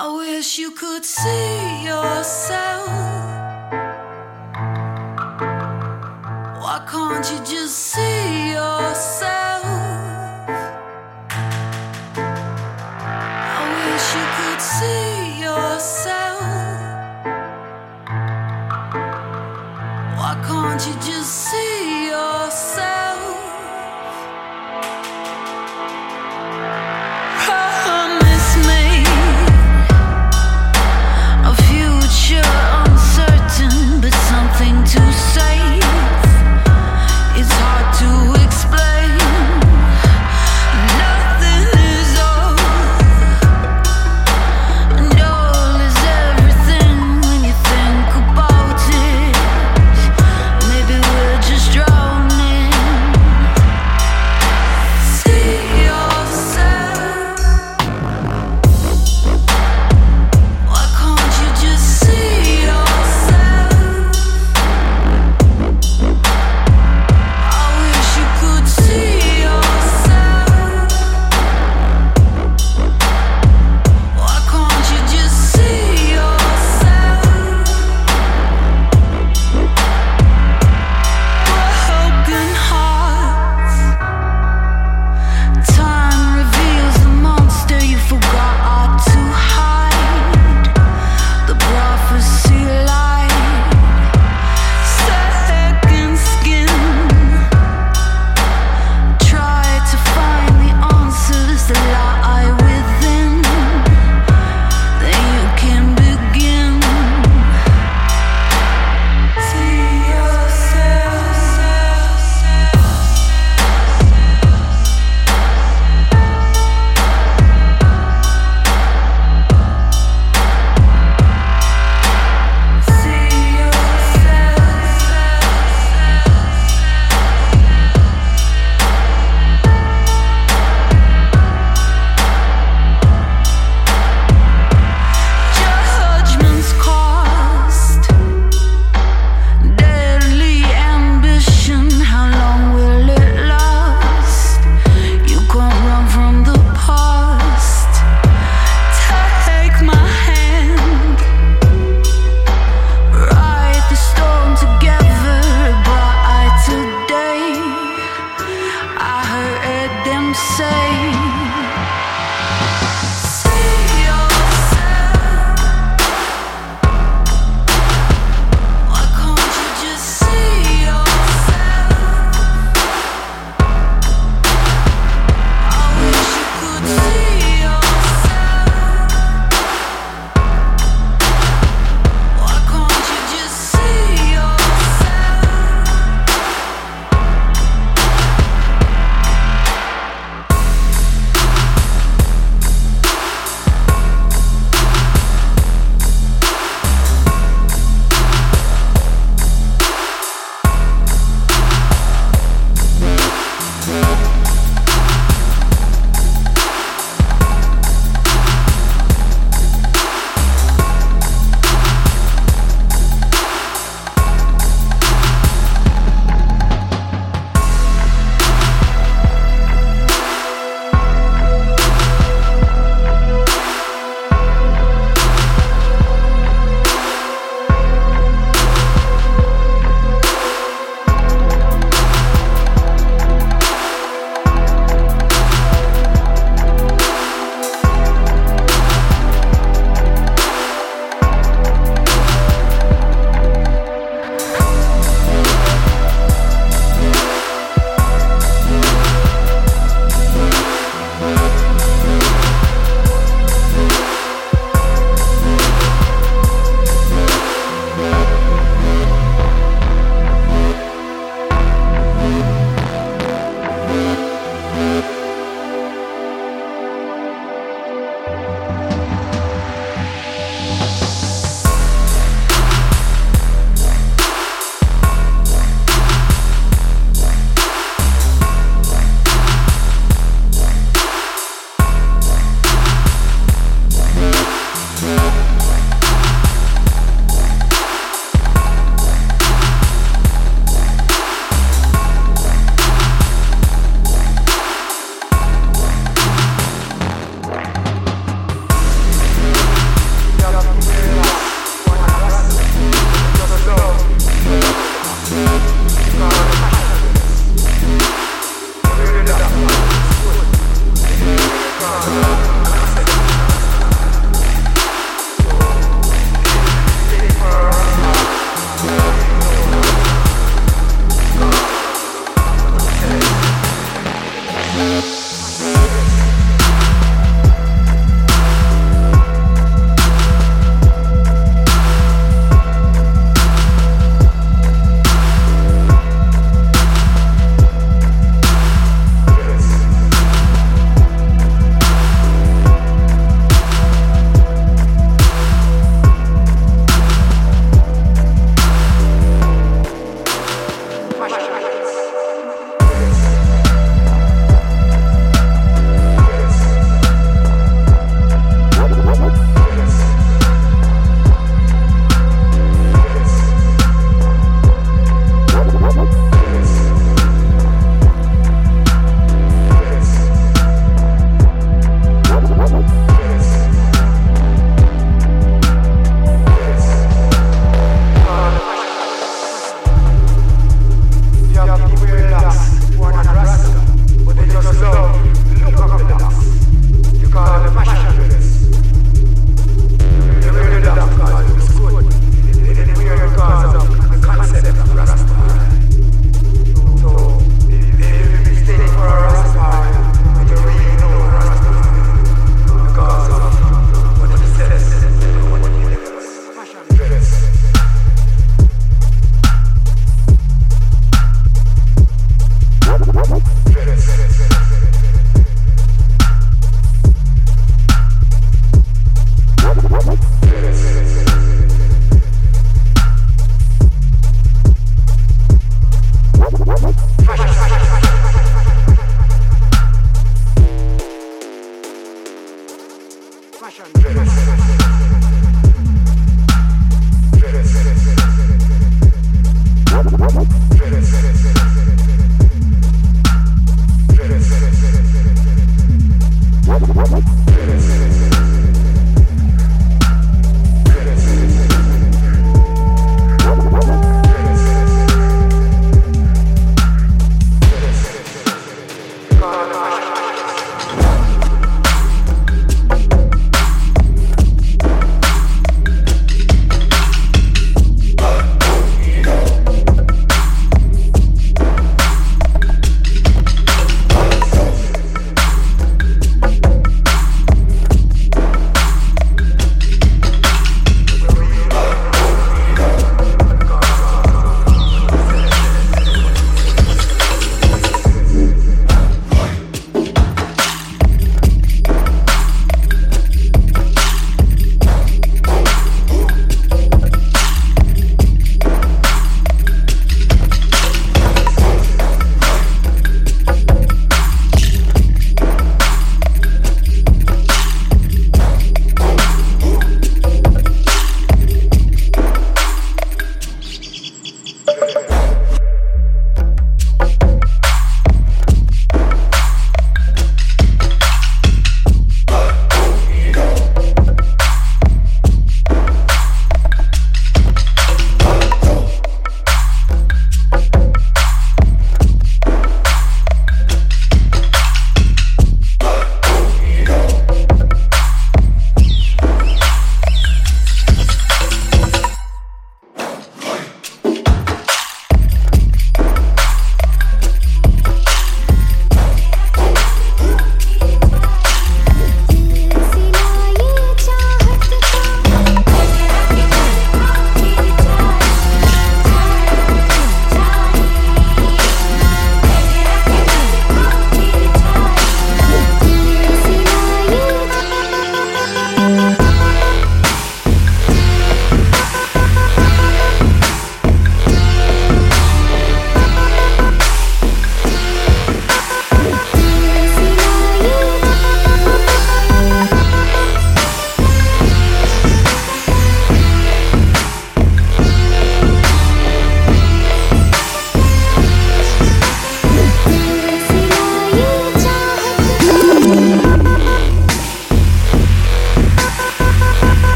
I wish you could see yourself. Why can't you just see yourself?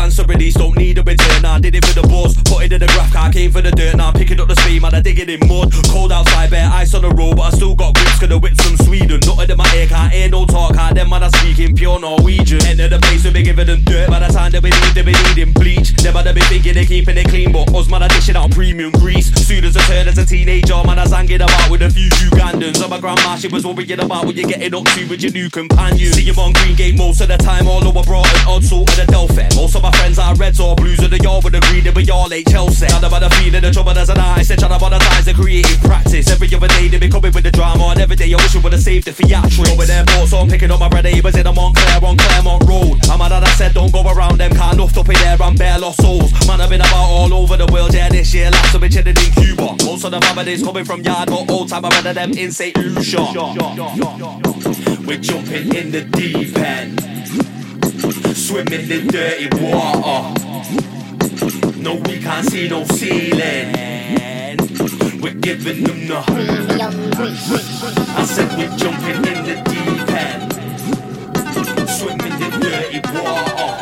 Chance to release, don't need a return. I did it for the boss, put it in the graph I came for the dirt. Now I'm picking up the I dig it in mud. Cold outside, bare ice on the road, but I still got grips, cause the whips from Sweden. Nothing in my ear, can't hear no talk, how them man are speaking pure Norwegian. Enter the place, we be giving them dirt, by the time that we need, they be needing bleach. Them Never they be thinking they keeping it clean, but us man are dishing out premium grease. Soon as I turn as a teenager, man, I sang it about with a few Ugandans. On my grandma, she was worrying about what you're getting up to with your new companion. See you on Green Gate most of the time, all over Broughton, odd sort of the Delphi. Most of my friends are Reds or Blues, of the yard with the green, they be all late Chelsea. Now about the feeling, the trouble there's an eye, said to monetize the creative practice. Every other day they be coming with the drama, and every day I wish I would've saved the theatrics. Over airport, so I'm picking up my red neighbours in a Montclair on Claremont Road. I'm mad that I said don't go around them, can't enough up in there, I'm bare lost souls. Man, I've been about all over the world, yeah, this year last I've chilling in Cuba. Most of the families coming from yard, but old time I better them in St. Lucia. We're jumping in the deep end, swimming in dirty water. No, we can't see no ceiling. We're giving them the. I said we're jumping in the deep end, swimming in dirty water.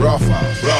Rafa. Rafa.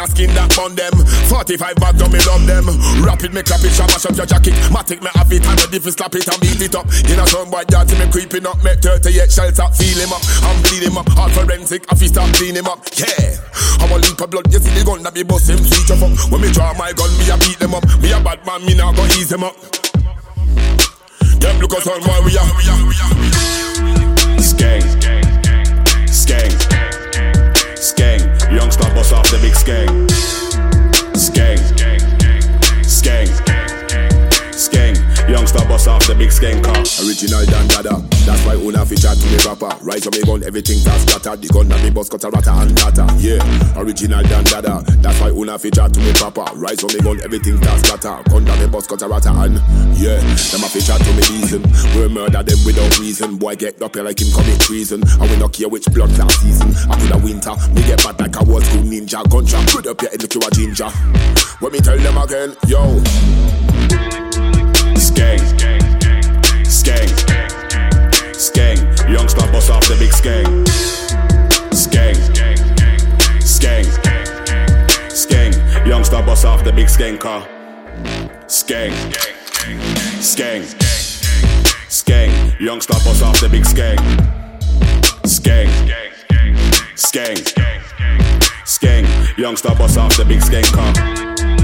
a skin that bun them. 45 bags on me love them. Rapid me clap it, shama up your jacket. Matic me have it, and ready for slap it and beat it up. In a sun boy, yard me creeping up. Make 38 shells up, feel him up. I'm bleed him up. All forensic, I feel start clean him up. Yeah. I'm a leap of blood, you see the gun that be bust him, feature fuck. When me draw my gun, me a beat them up. Me a bad man, me now go ease him up. Them look us on why we are. Off car. Original Don Dada. That's why una chat to me proper. Rise on me gun, everything that's scatter. The gun and me bus cut a rata and data. Yeah. Original Don Dada. That's why una chat to me proper. Rise on me gun, everything that's scatter. Gun and me bus cut a rata and yeah. Them a fi chat to me reason. We murder them without reason. Boy get up here like him commit treason. And we not care which blood class season. After the winter, me get bad like a old school ninja. Gunshot, put up your head like you a ginger. When me tell them again, yo. Skeng. Youngsta boss off the big skeng. Skeng. Skeng. Skeng. Youngsta boss off the big skeng car. Skeng. Skeng. Skeng. Youngsta boss off the big skeng. Skeng. Skeng. Skeng. Youngsta boss off the big skeng car.